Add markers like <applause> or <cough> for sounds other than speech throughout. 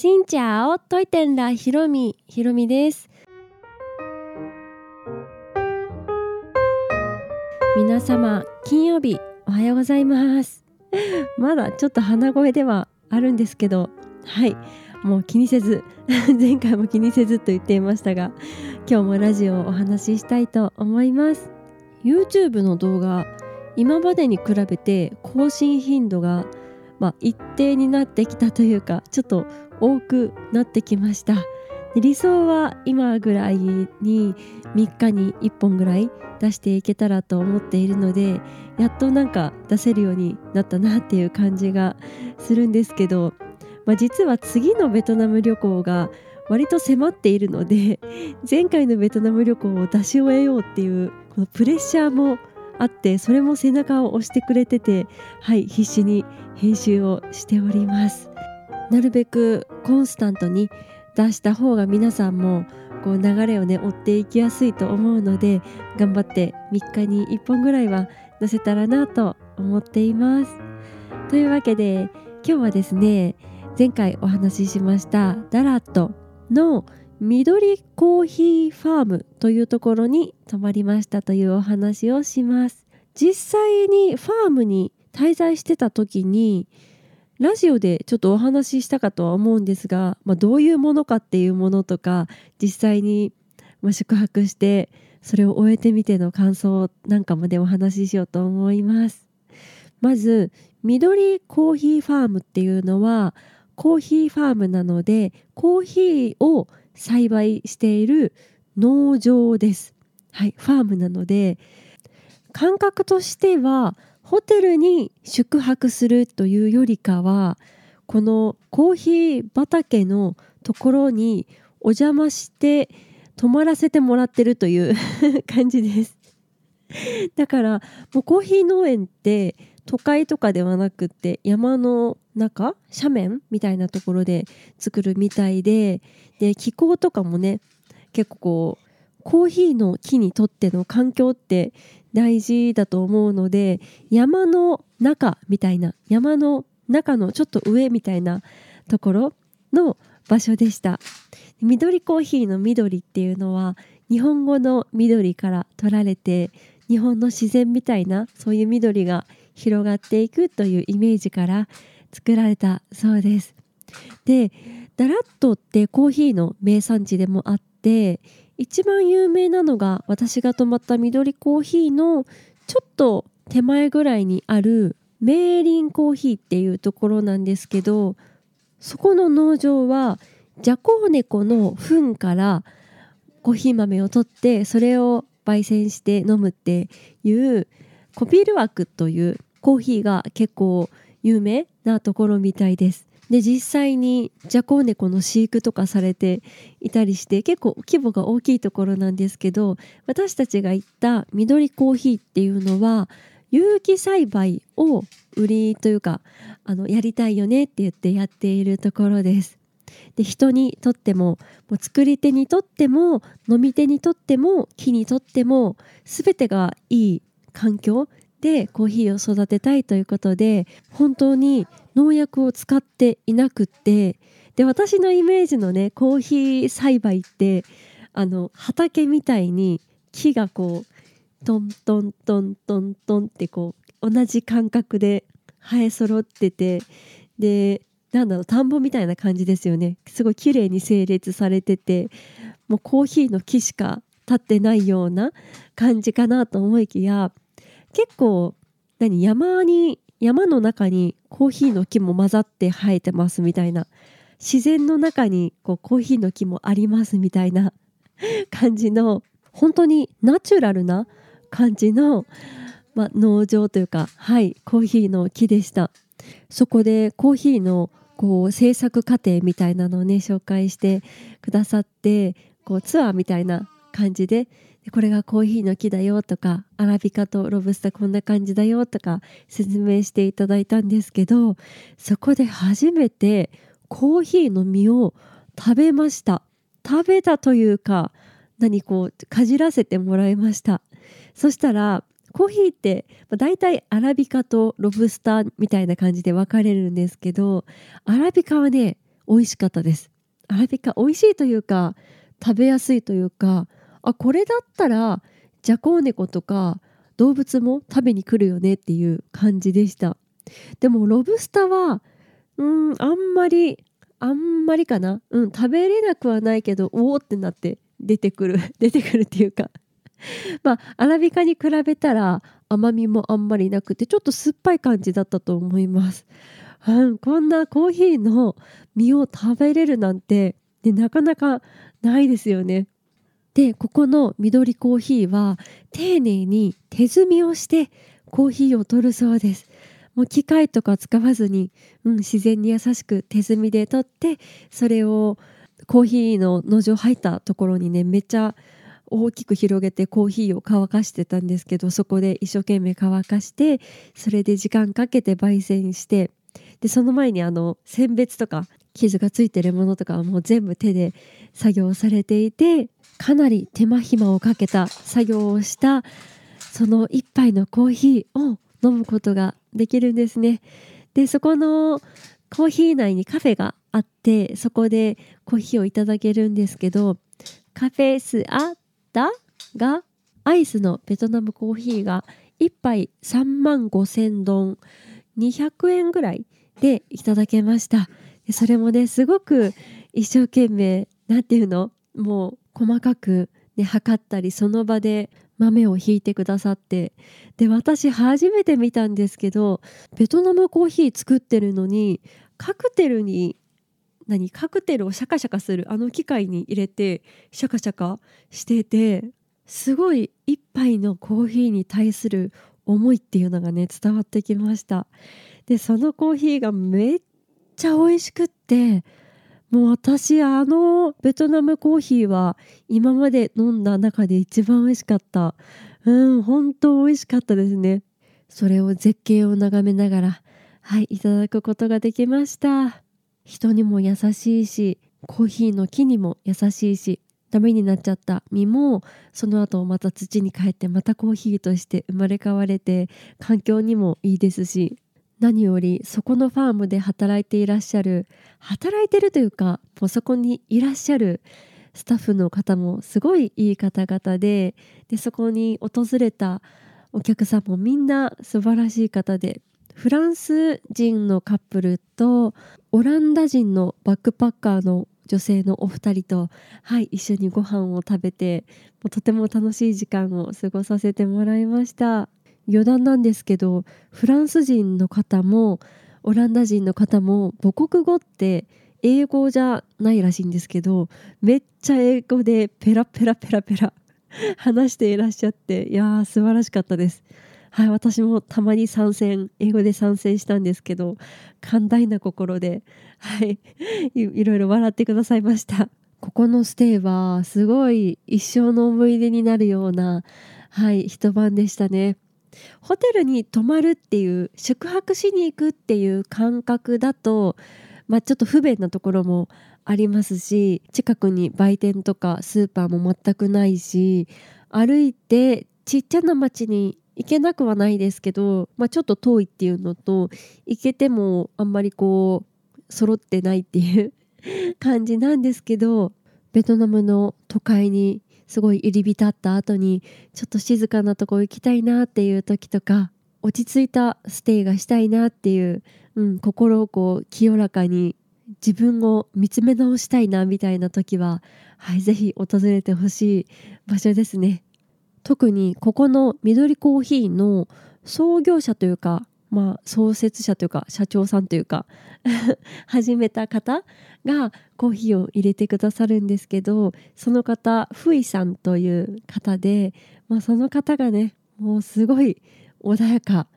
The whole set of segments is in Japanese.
しんちゃおといてんらひろみ。ひろみです。皆様金曜日おはようございます。<laughs> まだちょっと鼻声ではあるんですけどはい。もう気にせず <laughs> 前回も気にせずと言っていましたが今日もラジオをお話ししたいと思います。YouTube の動画今までに比べて更新頻度がまあ、一定になってきたというかちょっと多くなってきました。理想は今ぐらいに3日に1本ぐらい出していけたらと思っているのでやっとなんか出せるようになったなっていう感じがするんですけど、まあ、実は次のベトナム旅行が割と迫っているので前回のベトナム旅行を出し終えようっていうこのプレッシャーもあってそれも背中を押してくれててはい必死に編集をしております。なるべくコンスタントに出した方が皆さんもこう流れをね追っていきやすいと思うので頑張って3日に1本ぐらいは出せたらなと思っています。というわけで今日はですね前回お話ししましたダラットの緑コーヒーファームというところに泊まりましたというお話をします。実際にファームに滞在してた時にラジオでちょっとお話ししたかとは思うんですが、まあ、どういうものかっていうものとか実際に宿泊してそれを終えてみての感想なんかもでお話ししようと思いますまず緑コーヒーファームっていうのはコーヒーファームなのでコーヒーを栽培している農場です。はい、ファームなので感覚としてはホテルに宿泊するというよりかはこのコーヒー畑のところにお邪魔して泊まらせてもらってるという <laughs> 感じです。だからもうコーヒー農園って都会とかではなくって山の中斜面みたいなところで作るみたいでで気候とかもね結構こうコーヒーの木にとっての環境って大事だと思うので山の中みたいな山の中のちょっと上みたいなところの場所でした緑コーヒーの緑っていうのは日本語の緑から取られて日本の自然みたいなそういう緑が広がっていくというイメージから作られたそうです。でダラットってコーヒーの名産地でもあって一番有名なのが私が泊まった緑コーヒーのちょっと手前ぐらいにあるメーリンコーヒーっていうところなんですけどそこの農場はジャコウネコの糞からコーヒー豆を取ってそれを焙煎して飲むっていうコピールワークというコーヒーが結構有名なところみたいです。で実際にジャコウネコの飼育とかされていたりして結構規模が大きいところなんですけど私たちが行った緑コーヒーっていうのは有機栽培を売りというかあのやりたいよねって言ってやっているところです。で人にとってももう作り手にとっても飲み手にとっても木にとっても全てがいい環境でコーヒーを育てたいということで本当に農薬を使っていなくってで私のイメージのねコーヒー栽培ってあの畑みたいに木がこうトントントントントンってこう同じ感覚で生え揃っててでなんだろう田んぼみたいな感じですよね。すごい綺麗に整列されててもうコーヒーの木しか立ってないような感じかなと思いきや結構何山に山の中にコーヒーの木も混ざって生えてますみたいな。自然の中にこうコーヒーの木もありますみたいな <laughs> 感じの本当にナチュラルな感じの、ま、農場というかはいコーヒーの木でした。そこでコーヒーのこう制作過程みたいなのをね紹介してくださってこうツアーみたいな感じでこれがコーヒーの木だよとかアラビカとロブスターこんな感じだよとか説明していただいたんですけどそこで初めてコーヒーの実を食べました。食べたというか何こうかじらせてもらいました。そしたらコーヒーってだいたいアラビカとロブスターみたいな感じで分かれるんですけどアラビカはね美味しかったです。アラビカ美味しいというか食べやすいというかあこれだったらジャコウネコとか動物も食べに来るよねっていう感じでした。でもロブスターはうんあんまりあんまりかな。うん食べれなくはないけどおおってなって出てくる <laughs> 出てくるっていうか。<laughs> まあアラビカに比べたら甘みもあんまりなくてちょっと酸っぱい感じだったと思います、うん、こんなコーヒーの実を食べれるなんて、ね、なかなかないですよね。でここの緑コーヒーは丁寧に手摘みをしてコーヒーを取るそうです。もう機械とか使わずに、うん、自然に優しく手摘みで取ってそれをコーヒーの農場入ったところにねめっちゃ大きく広げてコーヒーを乾かしてたんですけどそこで一生懸命乾かしてそれで時間かけて焙煎してでその前にあの選別とか傷がついてるものとかはもう全部手で作業されていてかなり手間暇をかけた作業をしたその一杯のコーヒーを飲むことができるんですね。でそこのコーヒー内にカフェがあってそこでコーヒーをいただけるんですけどカフェスアタがアイスのベトナムコーヒーが1杯3万5千ドン200円ぐらいでいただけましたそれもねすごく一生懸命なんていうの？もう細かく、ね、測ったりその場で豆をひいてくださって。で私初めて見たんですけどベトナムコーヒー作ってるのにカクテルに何カクテルをシャカシャカするあの機械に入れてシャカシャカしててすごい一杯のコーヒーに対する思いっていうのがね伝わってきました。でそのコーヒーがめっちゃ美味しくってもう私あのベトナムコーヒーは今まで飲んだ中で一番美味しかった。うん本当美味しかったですね。それを絶景を眺めながらはいいただくことができました。人にも優しいしコーヒーの木にも優しいしダメになっちゃった。実もその後また土に帰ってまたコーヒーとして生まれ変われて環境にもいいですし。何よりそこのファームで働いていらっしゃる働いてるというかもうそこにいらっしゃるスタッフの方もすごいいい方々ででそこに訪れたお客さんもみんな素晴らしい方でフランス人のカップルとオランダ人のバックパッカーの女性のお二人と、はい、一緒にご飯を食べてもうとても楽しい時間を過ごさせてもらいました。余談なんですけどフランス人の方もオランダ人の方も母国語って英語じゃないらしいんですけどめっちゃ英語でペラペラペラペラ <laughs> 話していらっしゃっていやー素晴らしかったです。はい、私もたまに参戦英語で参戦したんですけど寛大な心で、はい、いろいろ笑ってくださいましたここのステイはすごい一生の思い出になるような、はい、一晩でしたねホテルに泊まるっていう宿泊しに行くっていう感覚だと、まあ、ちょっと不便なところもありますし近くに売店とかスーパーも全くないし歩いてちっちゃな町に行けなくはないですけど、まあ、ちょっと遠いっていうのと行けてもあんまりこう揃ってないっていう <laughs> 感じなんですけどベトナムの都会にすごい入り浸った後にちょっと静かなとこ行きたいなっていう時とか落ち着いたステイがしたいなっていう、うん、心をこう清らかに自分を見つめ直したいなみたいな時は、はい、ぜひ訪れてほしい場所ですね。特にここの緑コーヒーの創業者というかまあ、創設者というか社長さんというか <laughs> 始めた方がコーヒーを入れてくださるんですけどその方フイさんという方で、まあ、その方がねもうすごい穏やか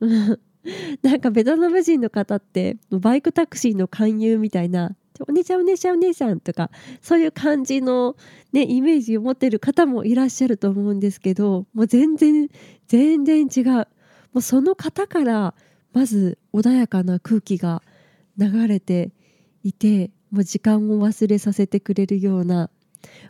<laughs> なんかベトナム人の方ってバイクタクシーの勧誘みたいなお姉ちゃんお姉ちゃんお姉さんとかそういう感じの、ね、イメージを持ってる方もいらっしゃると思うんですけどもう全然全然違う。もうその方からまず穏やかな空気が流れていてもう時間を忘れさせてくれるような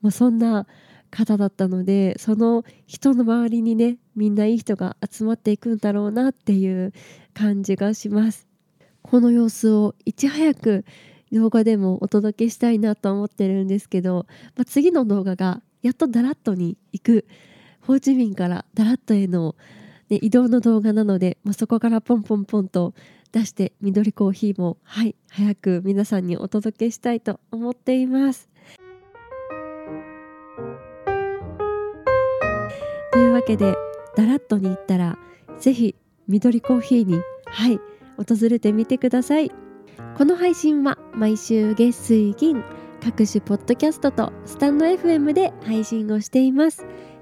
もうそんな方だったのでその人の周りにねみんないい人が集まっていくんだろうなっていう感じがします。この様子をいち早く動画でもお届けしたいなと思ってるんですけど、まあ、次の動画がやっとダラットに行くホーチミンからダラットへの、ね、移動の動画なので、まあ、そこからポンポンポンと出して緑コーヒーもはい早く皆さんにお届けしたいと思っています。というわけでダラットに行ったら是非緑コーヒーにはい訪れてみてくださいこの配信は毎週月水金各種ポッドキャストとスタンド FM で配信をしています